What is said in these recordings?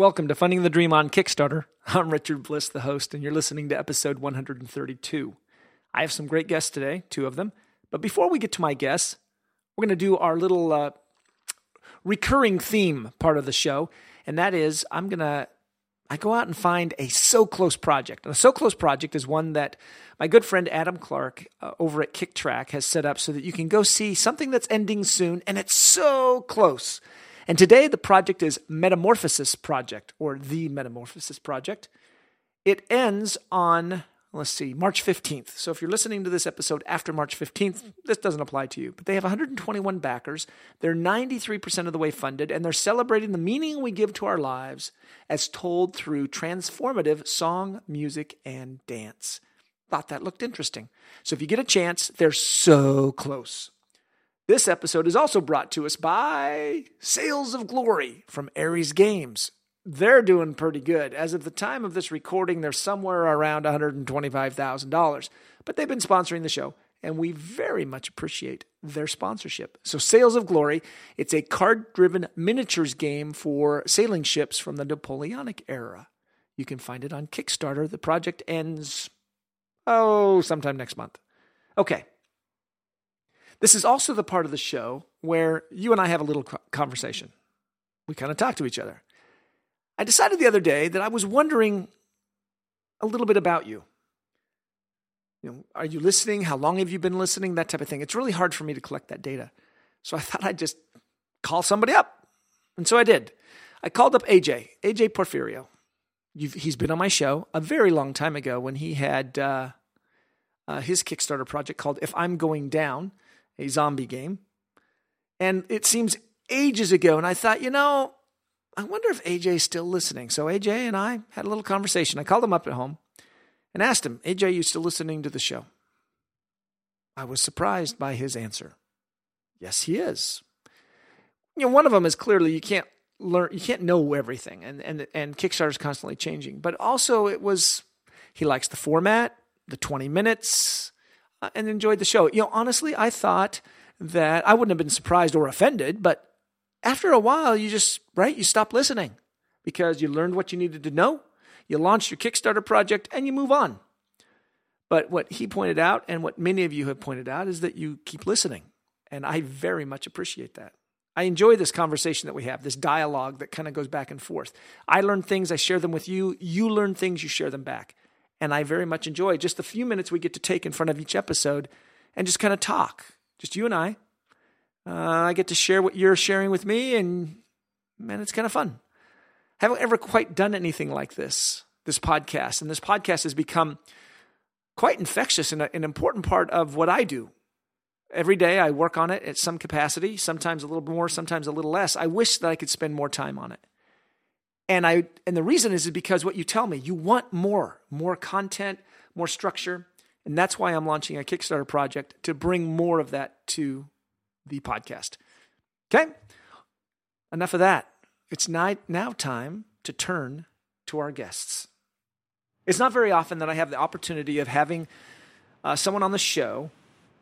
Welcome to Funding the Dream on Kickstarter. I'm Richard Bliss, the host, and you're listening to episode 132. I have some great guests today, two of them. But before we get to my guests, we're going to do our little uh, recurring theme part of the show, and that is I'm going to I go out and find a so close project. And a so close project is one that my good friend Adam Clark uh, over at Kicktraq has set up so that you can go see something that's ending soon and it's so close. And today the project is Metamorphosis Project or the Metamorphosis Project. It ends on let's see, March 15th. So if you're listening to this episode after March 15th, this doesn't apply to you. But they have 121 backers. They're 93% of the way funded, and they're celebrating the meaning we give to our lives as told through transformative song, music, and dance. Thought that looked interesting. So if you get a chance, they're so close. This episode is also brought to us by Sails of Glory from Ares Games they're doing pretty good. As of the time of this recording, they're somewhere around $125,000. But they've been sponsoring the show, and we very much appreciate their sponsorship. So, Sails of Glory, it's a card driven miniatures game for sailing ships from the Napoleonic era. You can find it on Kickstarter. The project ends, oh, sometime next month. Okay. This is also the part of the show where you and I have a little conversation. We kind of talk to each other. I decided the other day that I was wondering a little bit about you. You know, are you listening? How long have you been listening? That type of thing. It's really hard for me to collect that data. So I thought I'd just call somebody up. And so I did. I called up AJ, AJ Porfirio. You've, he's been on my show a very long time ago when he had uh, uh, his Kickstarter project called If I'm Going Down, a zombie game. And it seems ages ago. And I thought, you know, I wonder if AJ's still listening. So AJ and I had a little conversation. I called him up at home and asked him, AJ, you still listening to the show? I was surprised by his answer. Yes, he is. You know, one of them is clearly you can't learn, you can't know everything, and and and Kickstarter is constantly changing. But also, it was he likes the format, the twenty minutes, Uh, and enjoyed the show. You know, honestly, I thought that I wouldn't have been surprised or offended, but after a while, you just, right, you stop listening because you learned what you needed to know. You launched your Kickstarter project and you move on. But what he pointed out, and what many of you have pointed out, is that you keep listening. And I very much appreciate that. I enjoy this conversation that we have, this dialogue that kind of goes back and forth. I learn things, I share them with you. You learn things, you share them back. And I very much enjoy just the few minutes we get to take in front of each episode and just kind of talk, just you and I, uh, I get to share what you're sharing with me, and man, it's kind of fun. I haven't ever quite done anything like this, this podcast. And this podcast has become quite infectious and an important part of what I do. Every day I work on it at some capacity, sometimes a little more, sometimes a little less. I wish that I could spend more time on it. And I and the reason is because what you tell me, you want more, more content, more structure. And that's why I'm launching a Kickstarter project to bring more of that to the podcast. Okay, enough of that. It's now time to turn to our guests. It's not very often that I have the opportunity of having uh, someone on the show.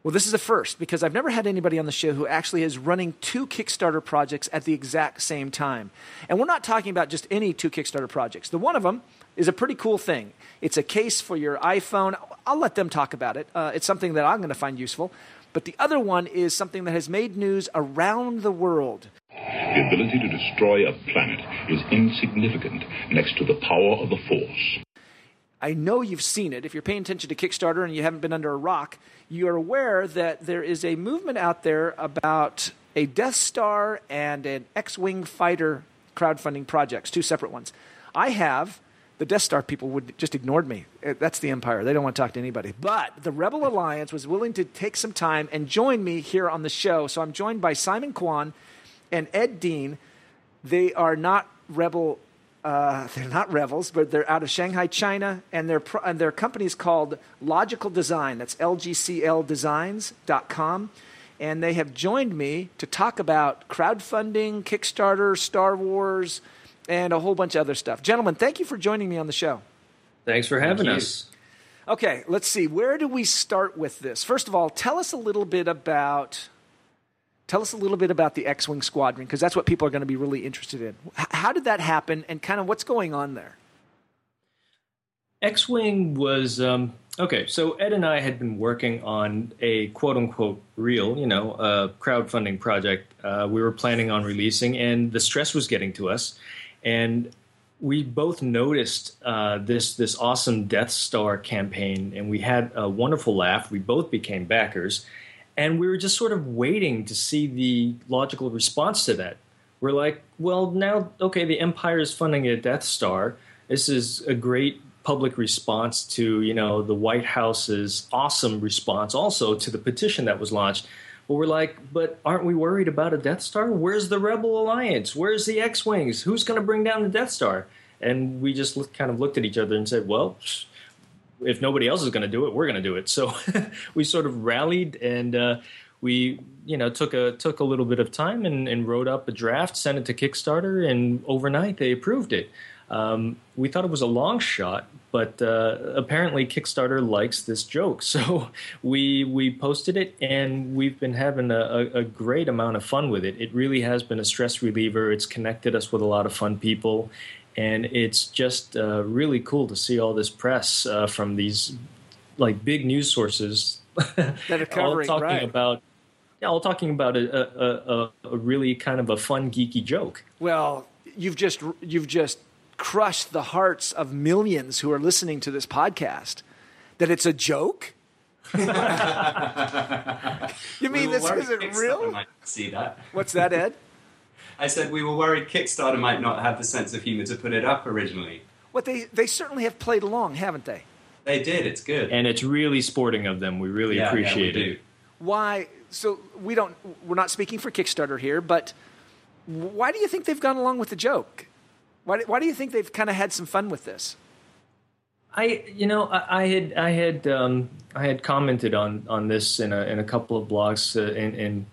Well, this is a first because I've never had anybody on the show who actually is running two Kickstarter projects at the exact same time. And we're not talking about just any two Kickstarter projects. The one of them is a pretty cool thing. It's a case for your iPhone. I'll let them talk about it. Uh, it's something that I'm going to find useful. But the other one is something that has made news around the world. The ability to destroy a planet is insignificant next to the power of the Force. I know you've seen it. If you're paying attention to Kickstarter and you haven't been under a rock, you are aware that there is a movement out there about a Death Star and an X Wing fighter crowdfunding projects, two separate ones. I have the Death Star people would just ignored me. Uh, that's the Empire. They don't want to talk to anybody. But the Rebel Alliance was willing to take some time and join me here on the show. So I'm joined by Simon Kwan and Ed Dean. They are not Rebel. Uh, they're not rebels, but they're out of Shanghai, China, and their and their company is called Logical Design. That's lgcldesigns.com. And they have joined me to talk about crowdfunding, Kickstarter, Star Wars, and a whole bunch of other stuff. Gentlemen, thank you for joining me on the show. Thanks for having us. Okay, let's see. Where do we start with this? First of all, tell us a little bit about Tell us a little bit about the X Wing Squadron, because that's what people are going to be really interested in. How did that happen, and kind of what's going on there? X Wing was um, okay. So Ed and I had been working on a quote unquote real, you know, uh, crowdfunding project. Uh, we were planning on releasing, and the stress was getting to us. And we both noticed uh, this this awesome Death Star campaign, and we had a wonderful laugh. We both became backers, and we were just sort of waiting to see the logical response to that. We're like, well, now okay, the Empire is funding a Death Star. This is a great public response to you know the White House's awesome response also to the petition that was launched. But we're like, but aren't we worried about a Death Star? Where's the Rebel Alliance? Where's the X Wings? Who's going to bring down the Death Star? And we just look, kind of looked at each other and said, well, if nobody else is going to do it, we're going to do it. So we sort of rallied and uh, we, you know, took a took a little bit of time and, and wrote up a draft, sent it to Kickstarter, and overnight they approved it. Um, we thought it was a long shot, but uh, apparently Kickstarter likes this joke, so we we posted it, and we've been having a, a, great amount of fun with it. It really has been a stress reliever. It's connected us with a lot of fun people, and it's just uh, really cool to see all this press uh, from these like big news sources that are covering all talking right. about yeah, all talking about a, a, a, really kind of a fun geeky joke. Well, you've just you've just crushed the hearts of millions who are listening to this podcast that it's a joke? you mean this isn't Kickstarter real? Might see that. What's that, Ed? I said we were worried Kickstarter might not have the sense of humor to put it up originally. What they they certainly have played along, haven't they? They did. It's good. And it's really sporting of them. We really yeah, appreciate yeah, we it. Do. Why? So we don't. We're not speaking for Kickstarter here, but why do you think they've gone along with the joke? Why, why do you think they've kind of had some fun with this? I, you know, I, I had, I had, um, I had commented on on this in a in a couple of blogs uh, and, and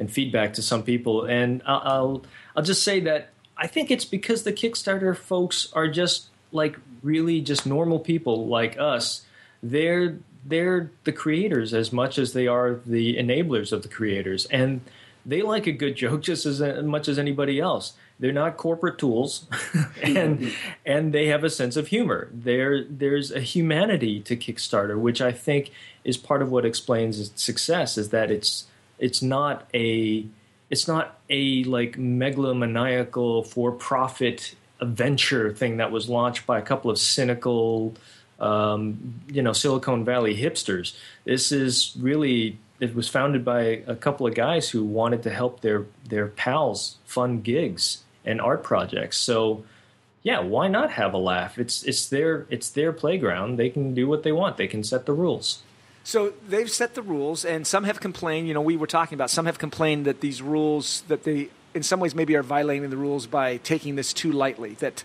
and feedback to some people, and I'll, I'll I'll just say that I think it's because the Kickstarter folks are just like really just normal people like us. They're they're the creators as much as they are the enablers of the creators, and they like a good joke just as uh, much as anybody else. They're not corporate tools, and and they have a sense of humor. There there's a humanity to Kickstarter, which I think is part of what explains its success. Is that it's it's not a it's not a like megalomaniacal for profit venture thing that was launched by a couple of cynical um, you know Silicon Valley hipsters. This is really it was founded by a couple of guys who wanted to help their their pals fund gigs and art projects. So yeah, why not have a laugh? It's it's their it's their playground. They can do what they want. They can set the rules. So they've set the rules, and some have complained. You know, we were talking about some have complained that these rules that they, in some ways, maybe are violating the rules by taking this too lightly. That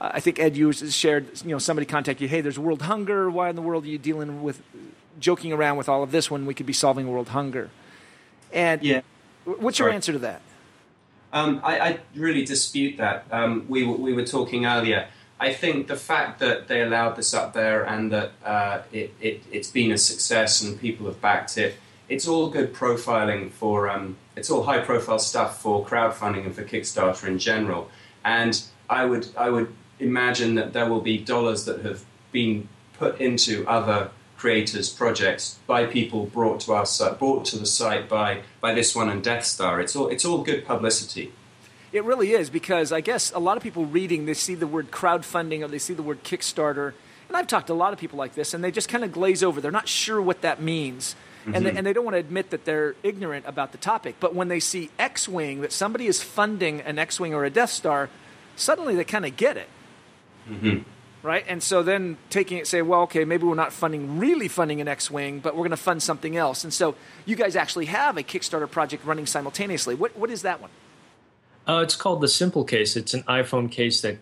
uh, I think Ed, you shared. You know, somebody contacted you. Hey, there's world hunger. Why in the world are you dealing with joking around with all of this when we could be solving world hunger? And yeah, what's your answer to that? Um, I, I, really dispute that. Um, we, we were talking earlier. I think the fact that they allowed this up there and that uh, it, it, has been a success and people have backed it, it's all good profiling for, um, it's all high profile stuff for crowdfunding and for Kickstarter in general. And I would, I would imagine that there will be dollars that have been put into other creators' projects by people brought to our site, brought to the site by by this one and Death Star. It's all it's all good publicity. It really is because I guess a lot of people reading they see the word crowdfunding or they see the word Kickstarter, and I've talked to a lot of people like this, and they just kind of glaze over. They're not sure what that means. Mm-hmm. And, they, and they don't want to admit that they're ignorant about the topic. But when they see X Wing, that somebody is funding an X Wing or a Death Star, suddenly they kind of get it. Mm-hmm right? And so then taking it, say, well, okay, maybe we're not funding really funding an X-wing, but we're going to fund something else. And so you guys actually have a Kickstarter project running simultaneously. What what is that one? Uh, it's called the Simple Case. It's an iPhone case that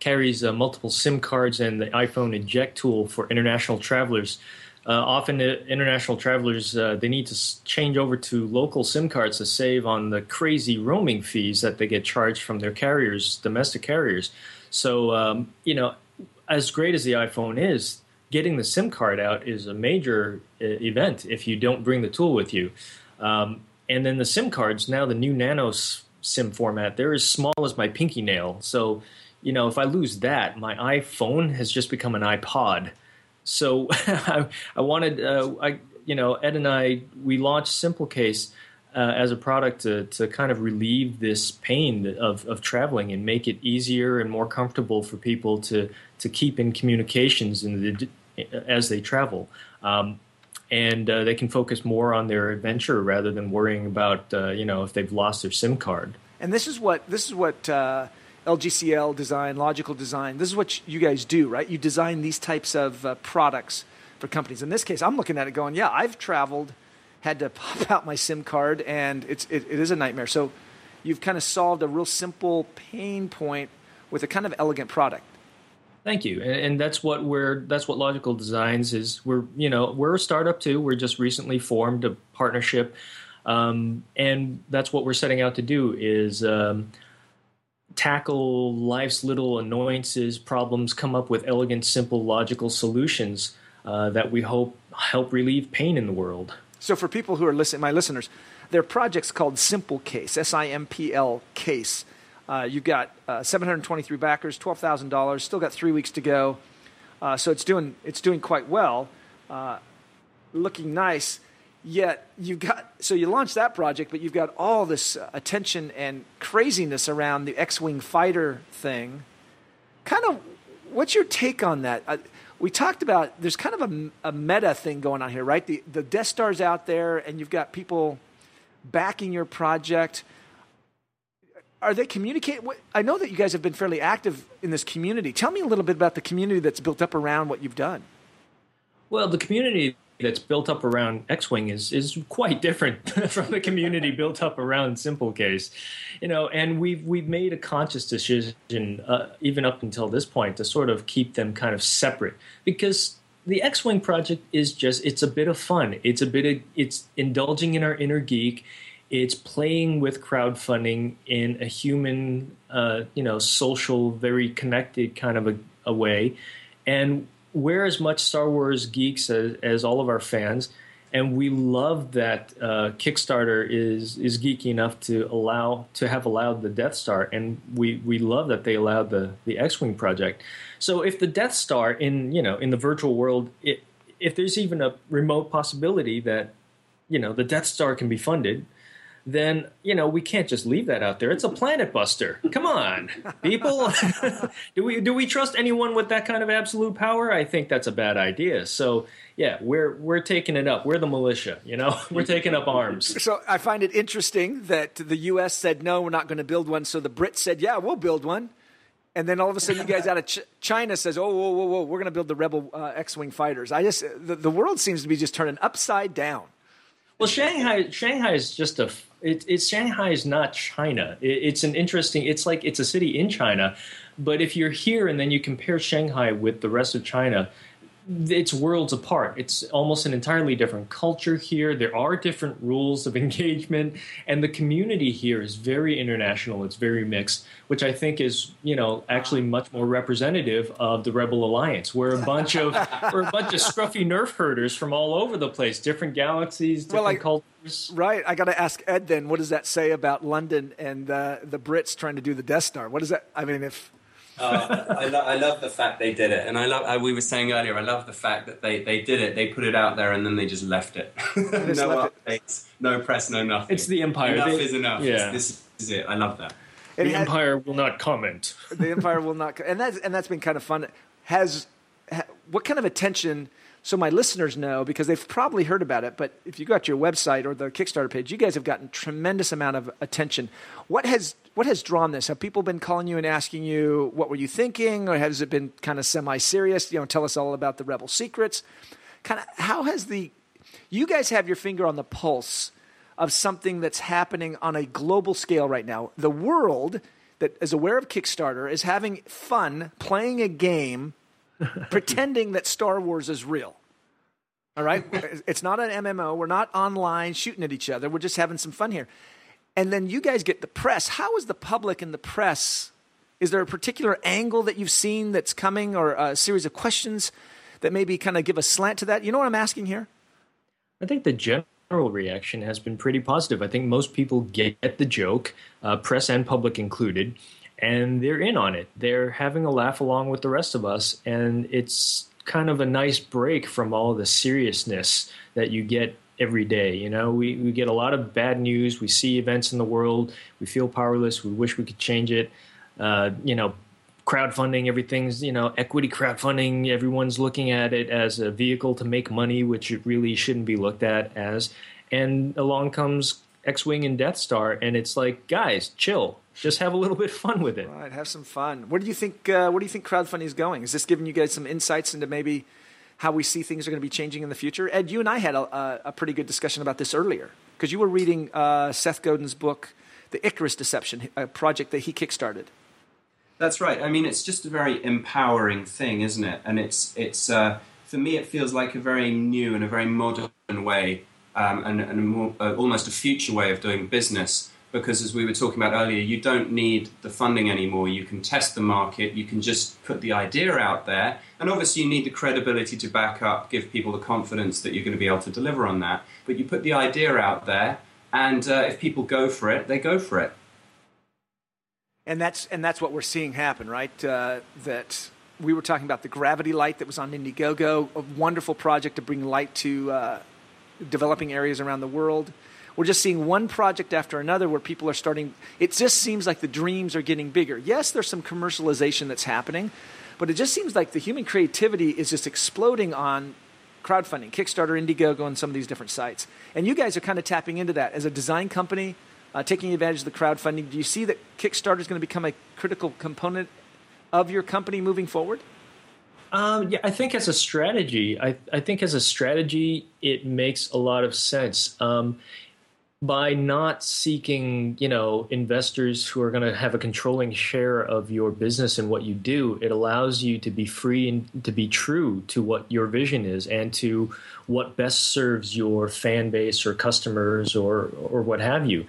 carries uh, multiple SIM cards and the iPhone eject tool for international travelers. Uh, often, uh, international travelers uh, they need to change over to local SIM cards to save on the crazy roaming fees that they get charged from their carriers, domestic carriers. So, um, you know, as great as the iPhone is, getting the SIM card out is a major uh, event if you don't bring the tool with you. Um, and then the SIM cards now the new Nano SIM format they're as small as my pinky nail. So you know if I lose that, my iPhone has just become an iPod. So I, I wanted uh, I you know Ed and I we launched SimpleCase uh, as a product to, to kind of relieve this pain of, of traveling and make it easier and more comfortable for people to, to keep in communications in the, as they travel. Um, and uh, they can focus more on their adventure rather than worrying about uh, you know if they've lost their SIM card. And this is what this is what uh, LGCL design, logical design. This is what you guys do, right? You design these types of uh, products for companies. In this case, I'm looking at it going, yeah, I've traveled had to pop out my SIM card, and it's it, it is a nightmare. So you've kind of solved a real simple pain point with a kind of elegant product. Thank you, and, and, that's what we're that's what Logical Designs is. We're you know we're a startup too. We're just recently formed a partnership, um, and that's what we're setting out to do is. Um, tackle life's little annoyances, problems, come up with elegant, simple, logical solutions uh, that we hope help relieve pain in the world. So for people who are listening, my listeners, their project's called Simple Case, S-I-M-P-L case. Uh, you've got uh, 723 backers, $12,000. Still got three weeks to go. Uh, so it's doing it's doing quite well, uh, looking nice. Yet you've got so you launched that project, but you've got all this uh, attention and craziness around the X-wing fighter thing. Kind of, what's your take on that? Uh, we talked about there's kind of a, a meta thing going on here, right? The, the Death Star's out there, and you've got people backing your project. Are they communicating? I know that you guys have been fairly active in this community. Tell me a little bit about the community that's built up around what you've done. Well, the community that's built up around X-wing is is quite different from the community built up around SimpleCase, you know. And we've we've made a conscious decision, uh, even up until this point, to sort of keep them kind of separate because the X-wing project is just it's a bit of fun. It's a bit of it's indulging in our inner geek. It's playing with crowdfunding in a human, uh, you know, social, very connected kind of a, a way, and we're as much Star Wars geeks as, as all of our fans, and we love that uh, Kickstarter is is geeky enough to allow to have allowed the Death Star, and we we love that they allowed the the X Wing project. So if the Death Star in you know in the virtual world, it, if there's even a remote possibility that you know the Death Star can be funded, then you know we can't just leave that out there. It's a planet buster. Come on, people. do we do we trust anyone with that kind of absolute power? I think that's a bad idea. So yeah, we're we're taking it up. We're the militia. You know, we're taking up arms. So I find it interesting that the U.S. said no, we're not going to build one. So the Brits said, yeah, we'll build one. And then all of a sudden, you guys out of Ch- China says, "Oh, whoa, whoa, whoa, we're going to build the Rebel uh, X-wing fighters." I just the, the world seems to be just turning upside down. Well, Shanghai, Shanghai is just a. It, it's Shanghai is not China. It, it's an interesting. It's like it's a city in China, but if you're here and then you compare Shanghai with the rest of China, it's worlds apart. It's almost an entirely different culture here. There are different rules of engagement, and the community here is very international. It's very mixed, which I think is, you know, actually much more representative of the Rebel Alliance. We're a bunch of we're a bunch of scruffy nerf herders from all over the place, different galaxies, different well, I, cultures. Right. I got to ask Ed then. What does that say about London and uh, the Brits trying to do the Death Star? What does that? I mean, if uh, I, lo- I, love the fact they did it, and I love. Uh, we were saying earlier, I love the fact that they, they did it. They put it out there, and then they just left it. no left updates, it. no press, no nothing. It's the empire. Enough they, is enough. Yeah. this is it. I love that. It the had, empire will not comment. The empire will not, and that's and that's been kind of fun. Has ha, what kind of attention? So my listeners know because they've probably heard about it but if you go to your website or the kickstarter page you guys have gotten tremendous amount of attention. What has what has drawn this? Have people been calling you and asking you what were you thinking? Or has it been kind of semi-serious? You know tell us all about the rebel secrets. Kind of how has the you guys have your finger on the pulse of something that's happening on a global scale right now. The world that is aware of kickstarter is having fun playing a game pretending that Star Wars is real. All right? it's not an MMO. We're not online shooting at each other. We're just having some fun here. And then you guys get the press. How is the public and the press? Is there a particular angle that you've seen that's coming or a series of questions that maybe kind of give a slant to that? You know what I'm asking here? I think the general general reaction has been pretty positive. I think most people get the joke, uh, press and public included, and they're in on it. They're having a laugh along with the rest of us, and it's kind of a nice break from all the seriousness that you get every day. You know, we, we get a lot of bad news. We see events in the world. We feel powerless. We wish we could change it. Uh, you know, crowdfunding, everything's, you know, equity crowdfunding, everyone's looking at it as a vehicle to make money, which it really shouldn't be looked at as. And along comes X Wing and Death Star, and it's like, guys, chill. Just have a little bit of fun with it. Right, have some fun. Where do you think? Uh, where do you think crowdfunding is going? Is this giving you guys some insights into maybe how we see things are going to be changing in the future? Ed, you and I had a, a pretty good discussion about this earlier because you were reading uh, Seth Godin's book, The Icarus Deception, a project that he kickstarted. That's right. I mean, it's just a very empowering thing, isn't it? And it's it's uh, for me, it feels like a very new and a very modern way, um, and, and a more, uh, almost a future way of doing business. Because as we were talking about earlier, you don't need the funding anymore. You can test the market. You can just put the idea out there, and obviously you need the credibility to back up, give people the confidence that you're going to be able to deliver on that. But you put the idea out there, and uh, if people go for it, they go for it and that's and that's what we're seeing happen, right? Uh, that we were talking about the gravity light that was on Indiegogo, a wonderful project to bring light to uh, developing areas around the world. We're just seeing one project after another where people are starting. It just seems like the dreams are getting bigger. Yes, there's some commercialization that's happening, but it just seems like the human creativity is just exploding on crowdfunding, Kickstarter, Indiegogo, and some of these different sites. And you guys are kind of tapping into that as a design company uh, taking advantage of the crowdfunding. Do you see that Kickstarter is going to become a critical component of your company moving forward? Um, yeah, I think as a strategy, I, I, think as a strategy, it makes a lot of sense. Um, by not seeking, you know, investors who are going to have a controlling share of your business and what you do, it allows you to be free and to be true to what your vision is and to what best serves your fan base or customers or or what have you.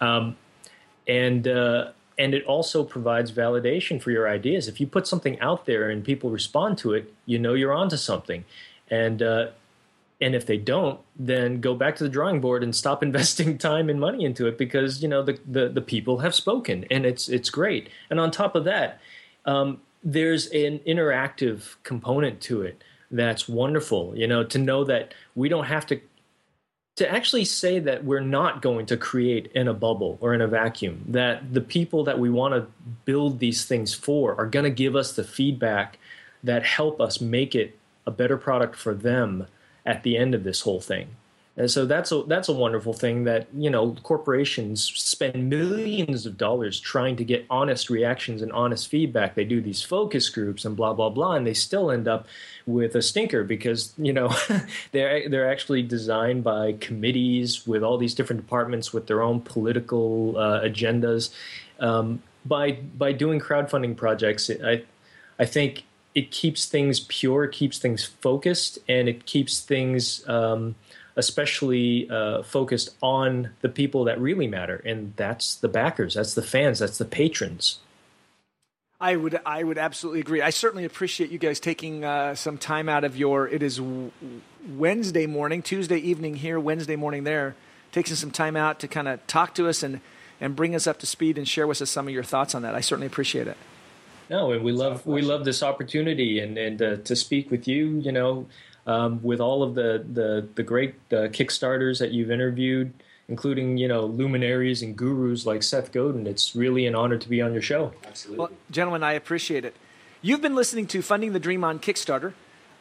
Um, and uh, and it also provides validation for your ideas. If you put something out there and people respond to it, you know you're onto something. And uh, and if they don't, then go back to the drawing board and stop investing time and money into it because you know the the, the people have spoken and it's it's great. And on top of that, um, there's an interactive component to it that's wonderful. You know, to know that we don't have to to actually say that we're not going to create in a bubble or in a vacuum, that the people that we want to build these things for are going to give us the feedback that help us make it a better product for them at the end of this whole thing. And so that's a that's a wonderful thing that you know corporations spend millions of dollars trying to get honest reactions and honest feedback. They do these focus groups and blah blah blah, and they still end up with a stinker because you know they're they're actually designed by committees with all these different departments with their own political uh, agendas. Um, by by doing crowdfunding projects, I I think it keeps things pure, it keeps things focused, and it keeps things. Um, especially uh, focused on the people that really matter, and that's the backers, that's the fans, that's the patrons. I would I would absolutely agree. I certainly appreciate you guys taking uh, some time out of your. It is Wednesday morning, Tuesday evening here, Wednesday morning there, taking some time out to kind of talk to us and and bring us up to speed and share with us some of your thoughts on that. I certainly appreciate it. No, and we love we love this opportunity and and uh, to speak with you. You know, um, with all of the the, the great uh, Kickstarters that you've interviewed, including you know luminaries and gurus like Seth Godin. It's really an honor to be on your show. Absolutely, well, gentlemen, I appreciate it. You've been listening to Funding the Dream on Kickstarter.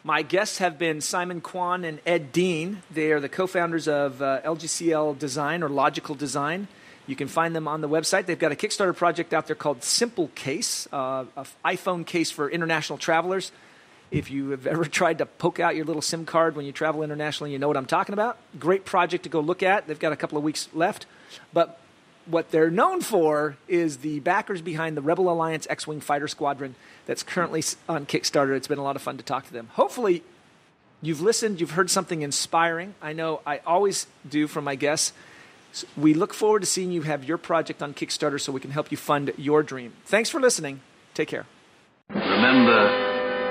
My guests have been Simon Kwan and Ed Dean. They are the co-founders of uh, LGCL Design or Logical Design. You can find them on the website. They've got a Kickstarter project out there called Simple Case, uh, an iPhone case for international travelers. If you have ever tried to poke out your little SIM card when you travel internationally, you know what I'm talking about. Great project to go look at. They've got a couple of weeks left. But what they're known for is the backers behind the Rebel Alliance X Wing Fighter Squadron that's currently on Kickstarter. It's been a lot of fun to talk to them. Hopefully, you've listened, you've heard something inspiring. I know I always do from my guests. We look forward to seeing you have your project on Kickstarter so we can help you fund your dream. Thanks for listening. Take care. Remember,